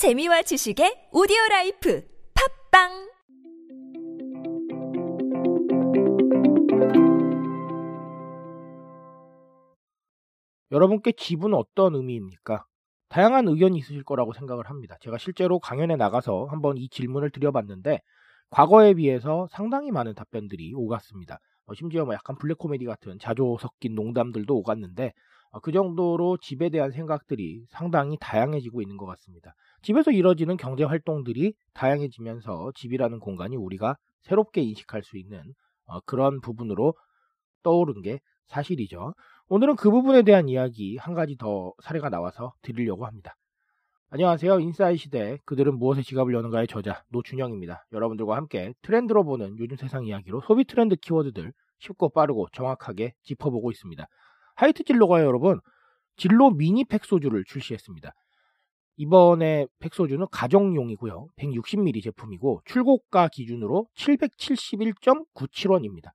재미와 지식의 오디오 life 팟빵 여러분께 집은 어떤 의미입니까? 다양한 의견이 있으실 거라고 생각을 합니다. 제가 실제로 강연에 나가서 한번 이 질문을 드려봤는데 과거에 비해서 상당히 많은 답변들이 오갔습니다. 어, 심지어 뭐 약간 블랙 코미디 같은 자조 섞인 농담들도 오갔는데 어, 그 정도로 집에 대한 생각들이 상당히 다양해지고 있는 것 같습니다. 집에서 이뤄지는 경제 활동들이 다양해지면서 집이라는 공간이 우리가 새롭게 인식할 수 있는 어, 그런 부분으로 떠오른 게 사실이죠. 오늘은 그 부분에 대한 이야기 한 가지 더 사례가 나와서 드리려고 합니다. 안녕하세요. 인사이 시대 그들은 무엇에 지갑을 여는가의 저자 노준영입니다. 여러분들과 함께 트렌드로 보는 요즘 세상 이야기로 소비 트렌드 키워드들 쉽고 빠르고 정확하게 짚어보고 있습니다. 하이트 진로가 여러분 진로 미니 팩소주를 출시했습니다. 이번에 팩소주는 가정용이고요. 160ml 제품이고 출고가 기준으로 771.97원입니다.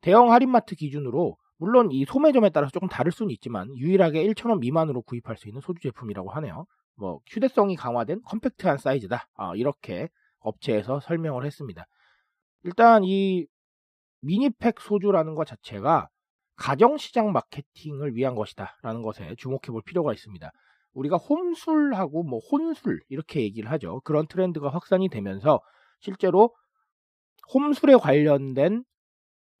대형 할인마트 기준으로 물론 이 소매점에 따라서 조금 다를 수는 있지만 유일하게 1,000원 미만으로 구입할 수 있는 소주 제품이라고 하네요. 뭐 휴대성이 강화된 컴팩트한 사이즈다. 아, 이렇게 업체에서 설명을 했습니다. 일단 이 미니팩 소주라는 것 자체가 가정시장 마케팅을 위한 것이다 라는 것에 주목해 볼 필요가 있습니다. 우리가 홈술하고 뭐 혼술 이렇게 얘기를 하죠. 그런 트렌드가 확산이 되면서 실제로 홈술에 관련된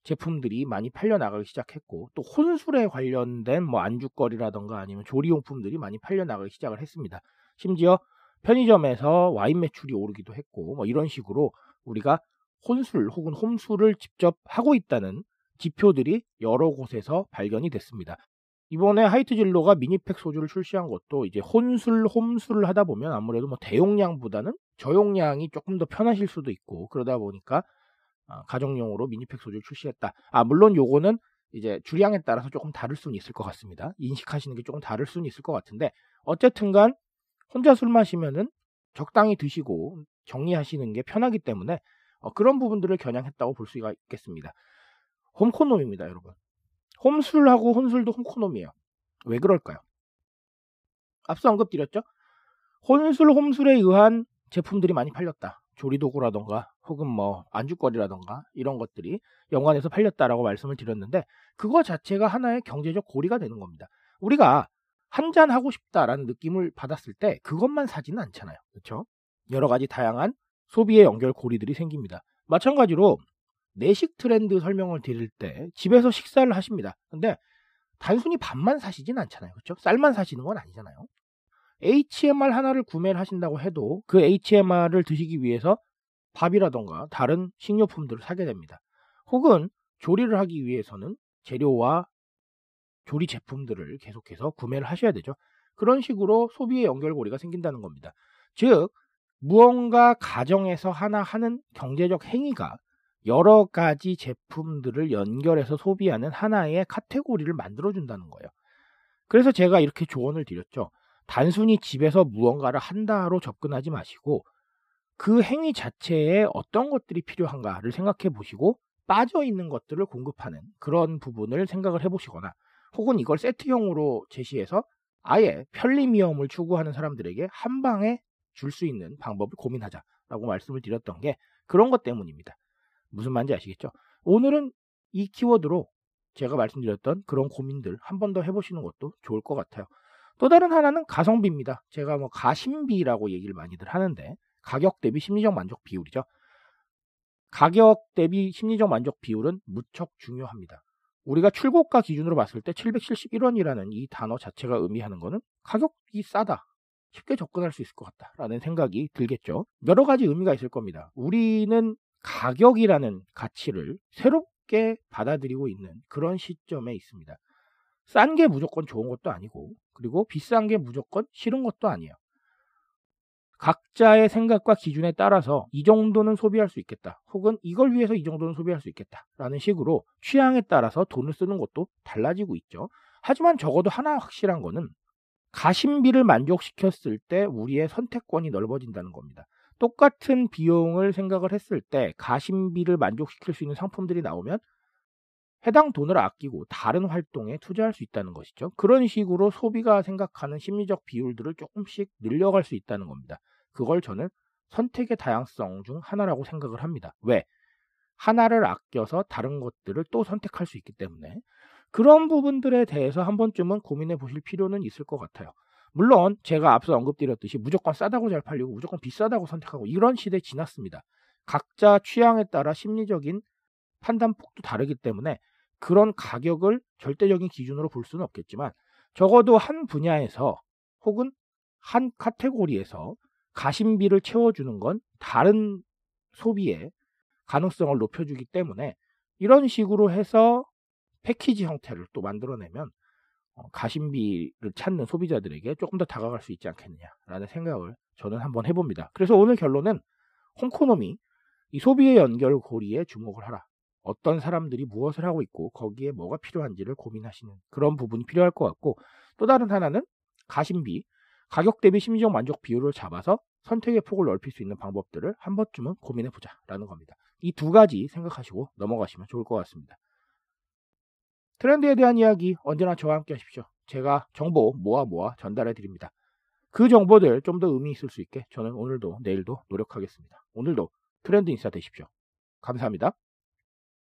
제품들이 많이 팔려 나가기 시작했고 또 혼술에 관련된 뭐 안주거리라던가 아니면 조리용품들이 많이 팔려 나가기 시작을 했습니다. 심지어 편의점에서 와인 매출이 오르기도 했고 뭐 이런 식으로 우리가 혼술 혹은 홈술을 직접 하고 있다는 지표들이 여러 곳에서 발견이 됐습니다. 이번에 하이트 진로가 미니팩 소주를 출시한 것도 이제 혼술, 홈술을 하다 보면 아무래도 뭐 대용량보다는 저용량이 조금 더 편하실 수도 있고 그러다 보니까 어, 가정용으로 미니팩 소주를 출시했다. 아, 물론 요거는 이제 주량에 따라서 조금 다를 수는 있을 것 같습니다. 인식하시는 게 조금 다를 수는 있을 것 같은데 어쨌든 간 혼자 술 마시면은 적당히 드시고 정리하시는 게 편하기 때문에 어, 그런 부분들을 겨냥했다고 볼 수가 있겠습니다. 홈코놈입니다, 여러분. 홈술하고 혼술도 홈코놈이에요. 왜 그럴까요? 앞서 언급드렸죠? 혼술, 홈술에 의한 제품들이 많이 팔렸다. 조리도구라던가 혹은 뭐 안주거리라던가 이런 것들이 연관해서 팔렸다라고 말씀을 드렸는데 그거 자체가 하나의 경제적 고리가 되는 겁니다. 우리가 한 잔 하고 싶다라는 느낌을 받았을 때 그것만 사지는 않잖아요. 그렇죠? 여러 가지 다양한 소비의 연결 고리들이 생깁니다. 마찬가지로 내식 트렌드 설명을 드릴 때 집에서 식사를 하십니다. 근데 단순히 밥만 사시진 않잖아요. 그렇죠? 쌀만 사시는 건 아니잖아요. HMR 하나를 구매를 하신다고 해도 그 HMR을 드시기 위해서 밥이라던가 다른 식료품들을 사게 됩니다. 혹은 조리를 하기 위해서는 재료와 조리 제품들을 계속해서 구매를 하셔야 되죠. 그런 식으로 소비의 연결고리가 생긴다는 겁니다. 즉, 무언가 가정에서 하나 하는 경제적 행위가 여러 가지 제품들을 연결해서 소비하는 하나의 카테고리를 만들어준다는 거예요. 그래서 제가 이렇게 조언을 드렸죠. 단순히 집에서 무언가를 한다로 접근하지 마시고 그 행위 자체에 어떤 것들이 필요한가를 생각해 보시고 빠져 있는 것들을 공급하는 그런 부분을 생각을 해 보시거나 혹은 이걸 세트형으로 제시해서 아예 편리미엄을 추구하는 사람들에게 한 방에 줄 수 있는 방법을 고민하자라고 말씀을 드렸던 게 그런 것 때문입니다. 무슨 말인지 아시겠죠? 오늘은 이 키워드로 제가 말씀드렸던 그런 고민들 한 번 더 해보시는 것도 좋을 것 같아요. 또 다른 하나는 가성비입니다. 제가 뭐 가심비라고 얘기를 많이들 하는데 가격 대비 심리적 만족 비율이죠. 가격 대비 심리적 만족 비율은 무척 중요합니다. 우리가 출고가 기준으로 봤을 때 771원이라는 이 단어 자체가 의미하는 것은 가격이 싸다. 쉽게 접근할 수 있을 것 같다라는 생각이 들겠죠. 여러 가지 의미가 있을 겁니다. 우리는 가격이라는 가치를 새롭게 받아들이고 있는 그런 시점에 있습니다. 싼 게 무조건 좋은 것도 아니고, 그리고 비싼 게 무조건 싫은 것도 아니에요. 각자의 생각과 기준에 따라서 이 정도는 소비할 수 있겠다. 혹은 이걸 위해서 이 정도는 소비할 수 있겠다. 라는 식으로 취향에 따라서 돈을 쓰는 것도 달라지고 있죠. 하지만 적어도 하나 확실한 거는 가심비를 만족시켰을 때 우리의 선택권이 넓어진다는 겁니다. 똑같은 비용을 생각을 했을 때 가심비를 만족시킬 수 있는 상품들이 나오면 해당 돈을 아끼고 다른 활동에 투자할 수 있다는 것이죠. 그런 식으로 소비가 생각하는 심리적 비율들을 조금씩 늘려갈 수 있다는 겁니다. 그걸 저는 선택의 다양성 중 하나라고 생각을 합니다. 왜? 하나를 아껴서 다른 것들을 또 선택할 수 있기 때문에 그런 부분들에 대해서 한 번쯤은 고민해 보실 필요는 있을 것 같아요. 물론 제가 앞서 언급드렸듯이 무조건 싸다고 잘 팔리고 무조건 비싸다고 선택하고 이런 시대 지났습니다. 각자 취향에 따라 심리적인 판단폭도 다르기 때문에 그런 가격을 절대적인 기준으로 볼 수는 없겠지만 적어도 한 분야에서 혹은 한 카테고리에서 가심비를 채워주는 건 다른 소비의 가능성을 높여주기 때문에 이런 식으로 해서 패키지 형태를 또 만들어내면 어, 가심비를 찾는 소비자들에게 조금 더 다가갈 수 있지 않겠느냐라는 생각을 저는 한번 해봅니다. 그래서 오늘 결론은 홍코노미 이 소비의 연결고리에 주목을 하라. 어떤 사람들이 무엇을 하고 있고 거기에 뭐가 필요한지를 고민하시는 그런 부분이 필요할 것 같고 또 다른 하나는 가심비 가격 대비 심리적 만족 비율을 잡아서 선택의 폭을 넓힐 수 있는 방법들을 한 번쯤은 고민해 보자라는 겁니다. 이 두 가지 생각하시고 넘어가시면 좋을 것 같습니다. 트렌드에 대한 이야기 언제나 저와 함께 하십시오. 제가 정보 모아 모아 전달해 드립니다. 그 정보들 좀 더 의미 있을 수 있게 저는 오늘도 내일도 노력하겠습니다. 오늘도 트렌드 인사 되십시오. 감사합니다.